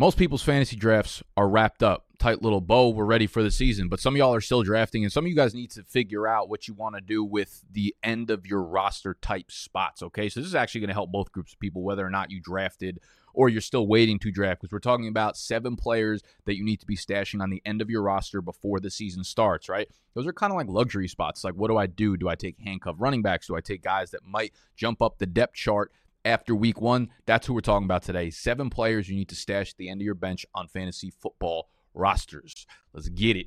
most people's fantasy drafts are wrapped up. Tight little bow, we're ready for the season. But some of y'all are still drafting, and some of you guys need to figure out what you want to do with the end of your roster type spots. Okay. So this is actually going to help both groups of people, whether or not you drafted or you're still waiting to draft, because we're talking about seven players that you need to be stashing on the end of your roster before the season starts, right? Those are kind of like luxury spots. Like, what do I do? Do I take handcuff running backs? Do I take guys that might jump up the depth chart after week one. That's who we're talking about today. Seven players you need to stash at the end of your bench on fantasy football rosters. Let's get it.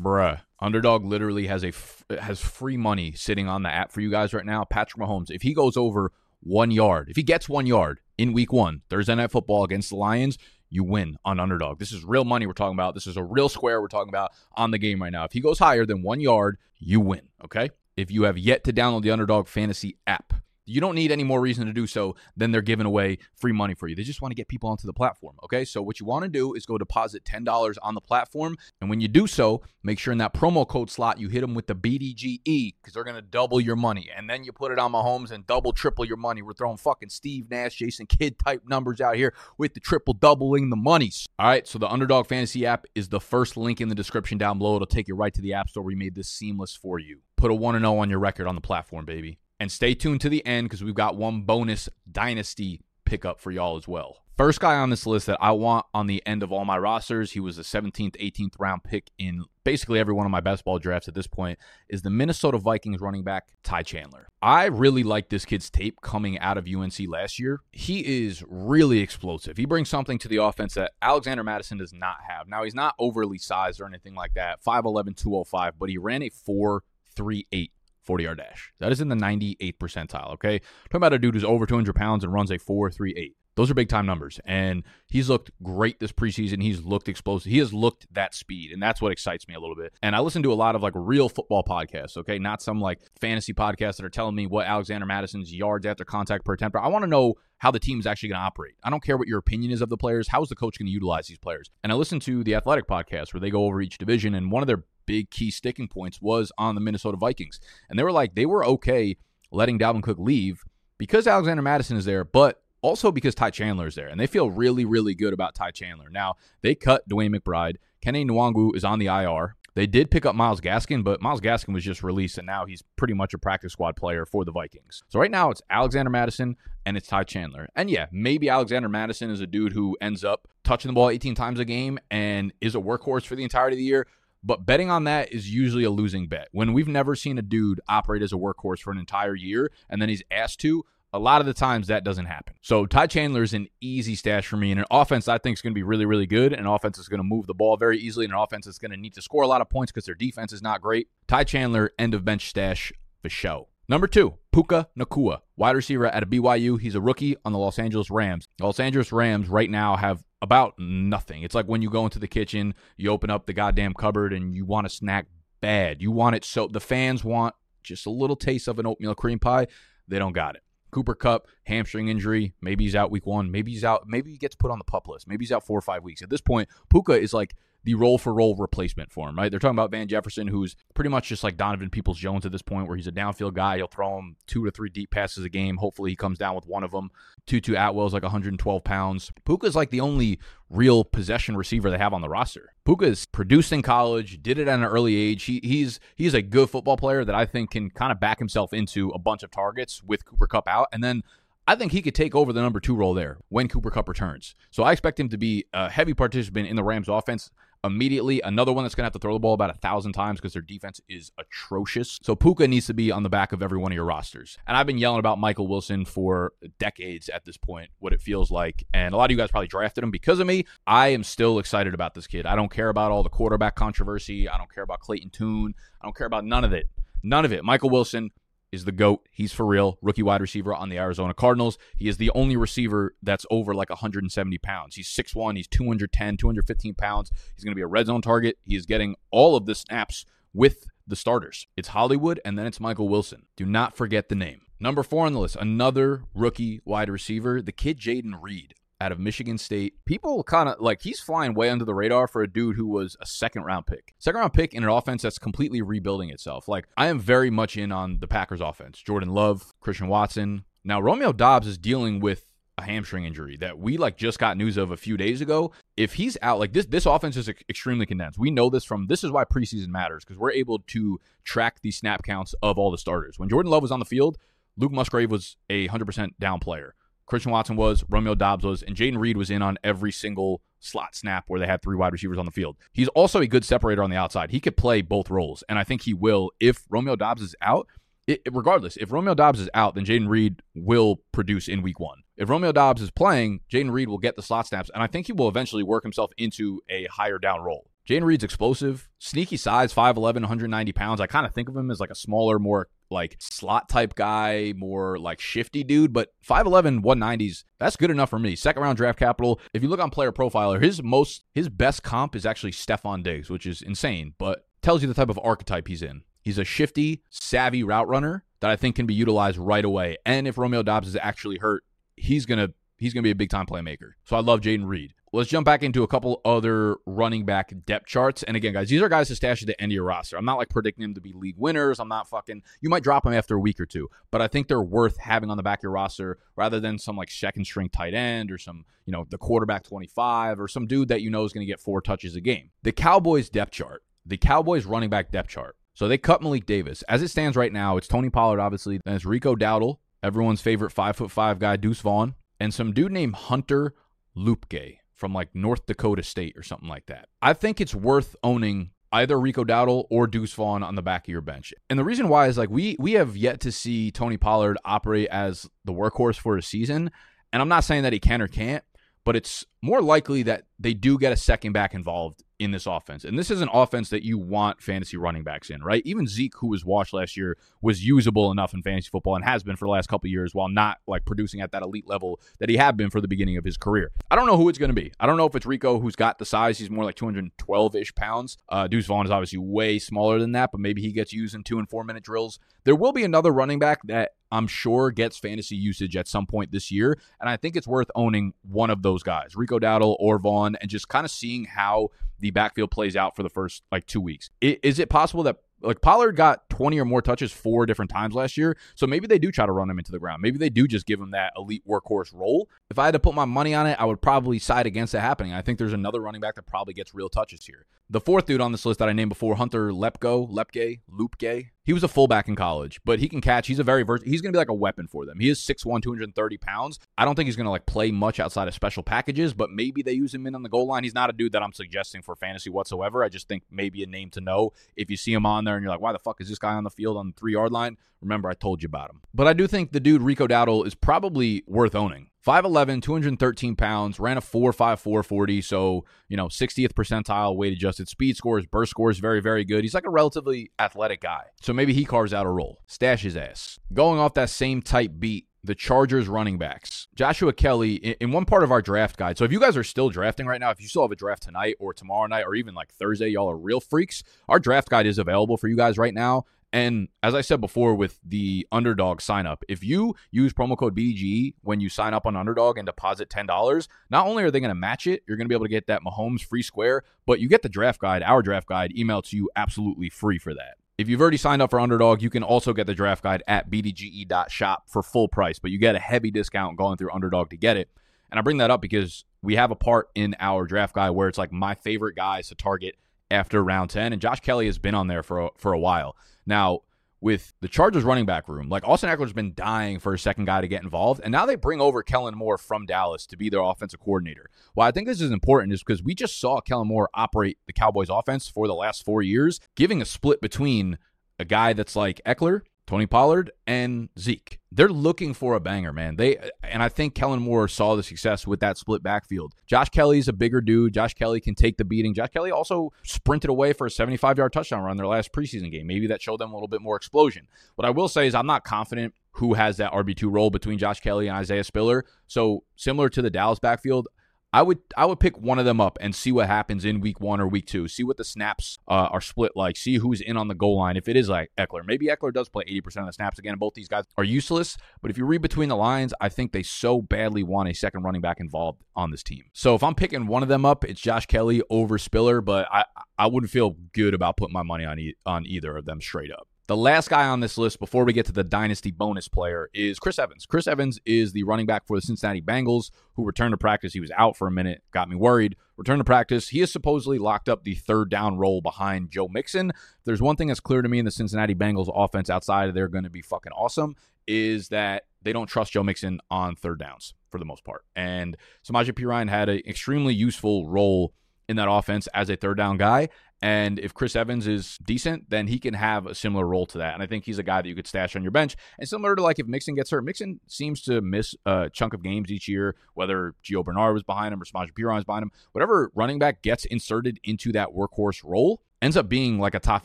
Bruh, Underdog literally has a f- has free money sitting on the app for you guys right now. Patrick Mahomes, if he goes over one yard, if he gets one yard in week one, Thursday night football against the Lions, you win on underdog. This is real money we're talking about. This is a real square we're talking about on the game right now. If he goes higher than one yard, you win. Okay. If you have yet to download the underdog fantasy app, you don't need any more reason to do so than they're giving away free money for you. They just want to get people onto the platform. Okay. So what you want to do is go deposit $10 on the platform. And when you do so, make sure in that promo code slot you hit them with the BDGE because they're going to double your money. And then you put it on Mahomes and double, triple your money. We're throwing fucking Steve Nash, Jason Kidd type numbers out here with the triple doubling the monies. All right. So the Underdog Fantasy app is the first link in the description down below. It'll take you right to the App Store. We made this seamless for you. Put a 1 0 on your record on the platform, baby. And stay tuned to the end because we've got one bonus dynasty pickup for y'all as well. First guy on this list that I want on the end of all my rosters, he was the 17th, 18th round pick in basically every one of my best ball drafts at this point, is the Minnesota Vikings running back Ty Chandler. I really like this kid's tape coming out of UNC last year. He is really explosive. He brings something to the offense that Alexander Mattison does not have. Now, he's not overly sized or anything like that, 5'11, 205, but he ran a 4 3 8 40 yard dash. That is in the 98th percentile, okay? Talking about a dude who's over 200 pounds and runs a 4.38. Those are big time numbers. And he's looked great this preseason. He's looked explosive. He has looked that speed. And that's what excites me a little bit. And I listen to a lot of like real football podcasts, okay? Not some like fantasy podcasts that are telling me what Alexander Mattison's yards after contact per attempt. I want to know how the team is actually going to operate. I don't care what your opinion is of the players. How is the coach going to utilize these players? And I listen to the Athletic podcast where they go over each division. And one of their big key sticking points was on the Minnesota Vikings. And they were like, they were okay letting Dalvin Cook leave because Alexander Mattison is there, but also because Ty Chandler is there. And they feel really, really good about Ty Chandler. Now, they cut DeWayne McBride. Kenny Nwangwu is on the IR. They did pick up Myles Gaskin, but Myles Gaskin was just released, and now he's pretty much a practice squad player for the Vikings. So right now it's Alexander Mattison and it's Ty Chandler. And yeah, maybe Alexander Mattison is a dude who ends up touching the ball 18 times a game and is a workhorse for the entirety of the year. But betting on that is usually a losing bet. When we've never seen a dude operate as a workhorse for an entire year and then he's asked to, a lot of the times that doesn't happen. So Ty Chandler is an easy stash for me. And an offense I think is going to be really, really good. An offense is going to move the ball very easily. And an offense is going to need to score a lot of points because their defense is not great. Ty Chandler, end of bench stash for show. Number two, Puka Nacua, wide receiver at a BYU. He's a rookie on the Los Angeles Rams. The Los Angeles Rams right now have about nothing. It's like when you go into the kitchen, you open up the goddamn cupboard and you want a snack bad. You want it so the fans want just a little taste of an oatmeal cream pie. They don't got it. Cooper Kupp, hamstring injury. Maybe he's out week one. Maybe he's out. Maybe he gets put on the pup list. Maybe he's out four or five weeks. At this point, Puka is like the role for role replacement for him, right? They're talking about Van Jefferson, who's pretty much just like Donovan Peoples Jones at this point, where he's a downfield guy. He'll throw him two to three deep passes a game. Hopefully, he comes down with one of them. Tutu Atwell's like 112 pounds. Puka's like the only real possession receiver they have on the roster. Puka is produced in college, did it at an early age. He, he's he's a good football player that I think can kind of back himself into a bunch of targets with Cooper Kupp out, and then I think he could take over the number two role there when Cooper Kupp returns. So I expect him to be a heavy participant in the Rams offense immediately. Another one that's going to have to throw the ball about a thousand times because their defense is atrocious. So Puka needs to be on the back of every one of your rosters. And I've been yelling about Michael Wilson for decades at this point, what it feels like. And a lot of you guys probably drafted him because of me. I am still excited about this kid. I don't care about all the quarterback controversy. I don't care about Clayton Tune. I don't care about none of it. None of it. Michael Wilson, is the GOAT. He's for real. Rookie wide receiver on the Arizona Cardinals. He is the only receiver that's over like 170 pounds. He's 6'1, he's 210, 215 pounds. He's going to be a red zone target. He is getting all of the snaps with the starters. It's Hollywood and then it's Michael Wilson. Do not forget the name. Number four on the list, another rookie wide receiver, the kid Jayden Reed out of Michigan State. People kind of like he's flying way under the radar for a dude who was a second round pick. Second round pick in an offense that's completely rebuilding itself. Like I am very much in on the Packers offense. Jordan Love, Christian Watson. Now Romeo Doubs is dealing with a hamstring injury that we like just got news of a few days ago. If he's out, like this, this offense is extremely condensed. We know this from this is why preseason matters because we're able to track the snap counts of all the starters. When Jordan Love was on the field, Luke Musgrave was a hundred percent down player. Christian Watson was, Romeo Doubs was, and Jayden Reed was in on every single slot snap where they had three wide receivers on the field. He's also a good separator on the outside. He could play both roles, and I think he will if Romeo Doubs is out. It, regardless, if Romeo Doubs is out, then Jayden Reed will produce in week one. If Romeo Doubs is playing, Jayden Reed will get the slot snaps, and I think he will eventually work himself into a higher down role. Jayden Reed's explosive, sneaky size, 5'11, 190 pounds. I kind of think of him as like a smaller, more like slot type guy, more like shifty dude, but 5'11, 190s, that's good enough for me. Second round draft capital. If you look on player profiler, his most, his best comp is actually Stefon Diggs, which is insane, but tells you the type of archetype he's in. He's a shifty, savvy route runner that I think can be utilized right away. And if Romeo Doubs is actually hurt, he's gonna he's gonna be a big time playmaker. So I love Jayden Reed. Let's jump back into a couple other running back depth charts. And again, guys, these are guys to stash at the end of your roster. I'm not like predicting them to be league winners. I'm not fucking. You might drop them after a week or two, but I think they're worth having on the back of your roster rather than some like second string tight end or some you know the quarterback 25 or some dude that you know is going to get four touches a game. The Cowboys depth chart. The Cowboys running back depth chart. So they cut Malik Davis. As it stands right now, it's Tony Pollard, obviously. Then it's Rico Dowdle, everyone's favorite five foot five guy, Deuce Vaughn, and some dude named Hunter Luepke from like North Dakota State or something like that. I think it's worth owning either Rico Dowdle or Deuce Vaughn on the back of your bench. And the reason why is like we we have yet to see Tony Pollard operate as the workhorse for a season. And I'm not saying that he can or can't, but it's more likely that they do get a second back involved in this offense. And this is an offense that you want fantasy running backs in, right? Even Zeke, who was washed last year, was usable enough in fantasy football and has been for the last couple years while not like producing at that elite level that he had been for the beginning of his career. I don't know who it's going to be. I don't know if it's Rico, who's got the size. He's more like 212 ish pounds. Uh, Deuce Vaughn is obviously way smaller than that, but maybe he gets used in two and four minute drills. There will be another running back that I'm sure gets fantasy usage at some point this year. And I think it's worth owning one of those guys, Rico Dowdle or Vaughn, and just kind of seeing how the backfield plays out for the first like two weeks. Is it possible that like Pollard got 20 or more touches four different times last year. So maybe they do try to run him into the ground. Maybe they do just give him that elite workhorse role. If I had to put my money on it, I would probably side against it happening. I think there's another running back that probably gets real touches here. The fourth dude on this list that I named before, Hunter Lepko, Lepke, Loopgay. He was a fullback in college, but he can catch. He's a very vers- he's going to be like a weapon for them. He is 6'1", 230 pounds. I don't think he's going to like play much outside of special packages, but maybe they use him in on the goal line. He's not a dude that I'm suggesting for fantasy whatsoever. I just think maybe a name to know if you see him on there and you're like, why the fuck is this guy on the field on the three yard line? Remember, I told you about him. But I do think the dude Rico Dowdle is probably worth owning. 5'11, 213 pounds, ran a 4.54 40. So, you know, 60th percentile weight adjusted speed scores, burst scores, very, very good. He's like a relatively athletic guy. So maybe he carves out a role. Stash his ass. Going off that same type beat, the Chargers running backs. Joshua Kelley, in one part of our draft guide. So if you guys are still drafting right now, if you still have a draft tonight or tomorrow night or even like Thursday, y'all are real freaks. Our draft guide is available for you guys right now. And as I said before with the underdog sign up, if you use promo code BDGE when you sign up on underdog and deposit $10, not only are they going to match it, you're going to be able to get that Mahomes free square, but you get the draft guide, our draft guide, emailed to you absolutely free for that. If you've already signed up for Underdog, you can also get the draft guide at bdge.shop for full price, but you get a heavy discount going through Underdog to get it. And I bring that up because we have a part in our draft guide where it's like my favorite guys to target after round 10 and Josh Kelley has been on there for a, for a while. Now, with the Chargers running back room, like Austin Ekeler's been dying for a second guy to get involved, and now they bring over Kellen Moore from Dallas to be their offensive coordinator. Why I think this is important is because we just saw Kellen Moore operate the Cowboys offense for the last four years, giving a split between a guy that's like Ekeler Tony Pollard and Zeke. They're looking for a banger, man. They and I think Kellen Moore saw the success with that split backfield. Josh Kelley's a bigger dude. Josh Kelley can take the beating. Josh Kelley also sprinted away for a 75-yard touchdown run their last preseason game. Maybe that showed them a little bit more explosion. What I will say is I'm not confident who has that RB2 role between Josh Kelley and Isaiah Spiller. So, similar to the Dallas backfield, I would I would pick one of them up and see what happens in week one or week two. See what the snaps uh, are split like. See who's in on the goal line. If it is like Ekeler, maybe Ekeler does play 80% of the snaps again. Both these guys are useless. But if you read between the lines, I think they so badly want a second running back involved on this team. So if I'm picking one of them up, it's Josh Kelley over Spiller. But I I wouldn't feel good about putting my money on e- on either of them straight up. The last guy on this list before we get to the dynasty bonus player is Chris Evans. Chris Evans is the running back for the Cincinnati Bengals who returned to practice. He was out for a minute, got me worried. Returned to practice. He is supposedly locked up the third down role behind Joe Mixon. there's one thing that's clear to me in the Cincinnati Bengals offense outside of they're going to be fucking awesome is that they don't trust Joe Mixon on third downs for the most part. And Samaje Perine had an extremely useful role in that offense as a third down guy. And if Chris Evans is decent, then he can have a similar role to that. And I think he's a guy that you could stash on your bench. And similar to like if Mixon gets hurt, Mixon seems to miss a chunk of games each year, whether Gio Bernard was behind him or Samaje Perine was behind him. Whatever running back gets inserted into that workhorse role ends up being like a top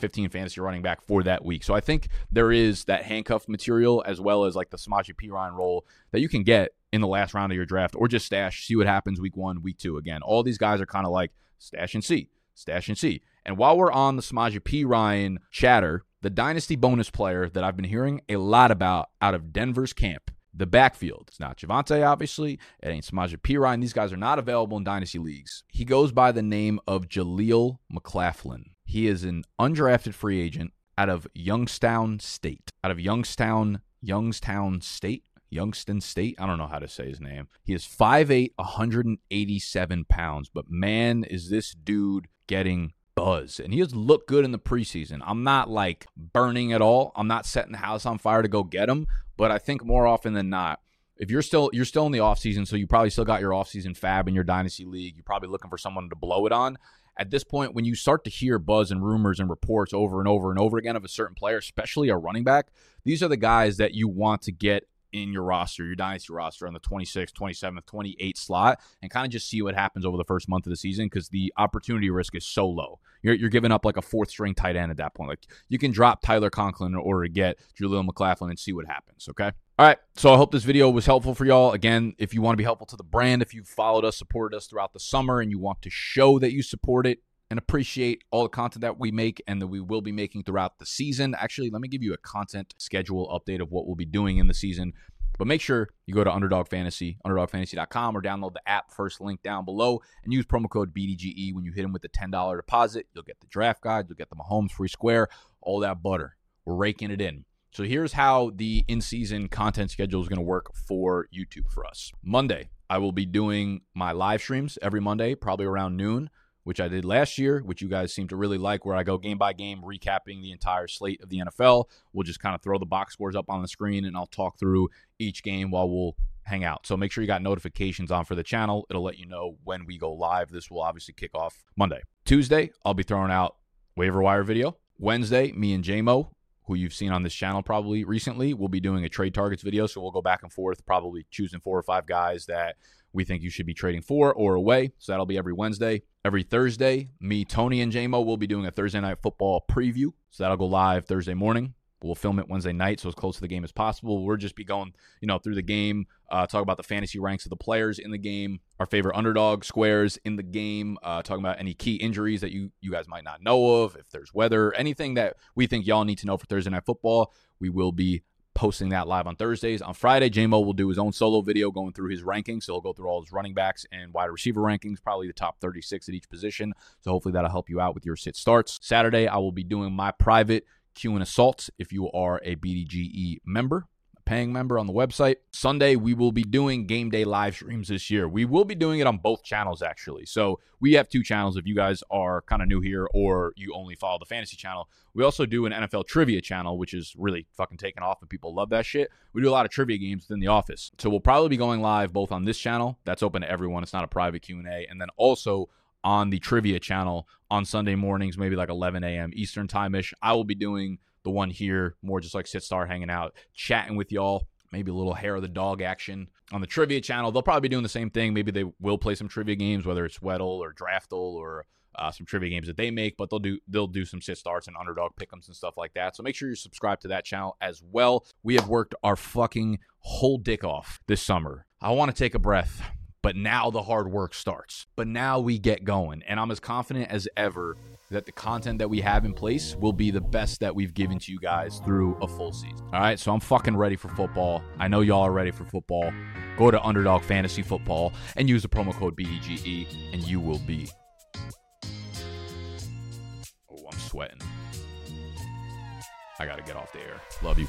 15 fantasy running back for that week. So I think there is that handcuff material as well as like the Samaje Perine role that you can get in the last round of your draft or just stash, see what happens week one, week two. Again, all these guys are kind of like stash and see, stash and see. And while we're on the Samaje Perine chatter, the dynasty bonus player that I've been hearing a lot about out of Denver's camp, the backfield. It's not Javonte, obviously. It ain't Samaje Perine. These guys are not available in dynasty leagues. He goes by the name of Jaleel McLaughlin. He is an undrafted free agent out of Youngstown State. Out of Youngstown, Youngstown State. Youngston State. I don't know how to say his name. He is 5'8, 187 pounds. But man, is this dude getting buzz. And he has looked good in the preseason. I'm not like burning at all. I'm not setting the house on fire to go get him. But I think more often than not, if you're still you're still in the offseason, so you probably still got your offseason fab in your dynasty league, you're probably looking for someone to blow it on. At this point, when you start to hear buzz and rumors and reports over and over and over again of a certain player, especially a running back, these are the guys that you want to get in your roster, your dynasty roster on the 26th, 27th, 28th slot and kind of just see what happens over the first month of the season because the opportunity risk is so low. You're, you're giving up like a fourth string tight end at that point. Like you can drop Tyler Conklin in order to get Jaleel McLaughlin and see what happens. Okay. All right. So I hope this video was helpful for y'all. Again, if you want to be helpful to the brand, if you've followed us, supported us throughout the summer, and you want to show that you support it, and appreciate all the content that we make and that we will be making throughout the season. Actually, let me give you a content schedule update of what we'll be doing in the season. But make sure you go to Underdog Fantasy, underdogfantasy.com, or download the app, first link down below, and use promo code BDGE when you hit them with the $10 deposit. You'll get the draft guide, you'll get the Mahomes free square, all that butter. We're raking it in. So here's how the in season content schedule is going to work for YouTube for us. Monday, I will be doing my live streams every Monday, probably around noon which I did last year, which you guys seem to really like, where I go game by game, recapping the entire slate of the NFL. We'll just kind of throw the box scores up on the screen and I'll talk through each game while we'll hang out. So make sure you got notifications on for the channel. It'll let you know when we go live. This will obviously kick off Monday. Tuesday, I'll be throwing out waiver wire video. Wednesday, me and JMO, who you've seen on this channel probably recently, We'll be doing a trade targets video. So we'll go back and forth, probably choosing four or five guys that we think you should be trading for or away. So that'll be every Wednesday. Every Thursday, me, Tony, and JMO will be doing a Thursday night football preview. So that'll go live Thursday morning. We'll film it Wednesday night, so as close to the game as possible. We'll just be going, you know, through the game, uh, talk about the fantasy ranks of the players in the game, our favorite underdog squares in the game, uh, talking about any key injuries that you you guys might not know of, if there's weather, anything that we think y'all need to know for Thursday night football. We will be posting that live on Thursdays. On Friday, JMO will do his own solo video going through his rankings. So he'll go through all his running backs and wide receiver rankings, probably the top 36 at each position. So hopefully that'll help you out with your sit starts. Saturday, I will be doing my private Q and assaults if you are a BDGE member a paying member on the website. Sunday, we will be doing game day live streams this year. We will be doing it on both channels, actually. So we have two channels if you guys are kind of new here or you only follow the fantasy channel. We also do an NFL trivia channel, which is really fucking taking off and people love that shit. We do a lot of trivia games within the office. So we'll probably be going live both on this channel. That's open to everyone. It's not a private Q&A. And then also on the trivia channel on Sunday mornings, maybe like 11 a.m. Eastern time ish. I will be doing the one here, more just like sit star hanging out, chatting with y'all. Maybe a little hair of the dog action on the trivia channel. They'll probably be doing the same thing. Maybe they will play some trivia games, whether it's Weddle or Draftle or uh, some trivia games that they make, but they'll do they'll do some sit starts and underdog pickums and stuff like that. So make sure you subscribe to that channel as well. We have worked our fucking whole dick off this summer. I want to take a breath But now the hard work starts. But now we get going. And I'm as confident as ever that the content that we have in place will be the best that we've given to you guys through a full season. All right, so I'm fucking ready for football. I know y'all are ready for football. Go to Underdog Fantasy Football and use the promo code BDGE, and you will be. Oh, I'm sweating. I gotta get off the air. Love you.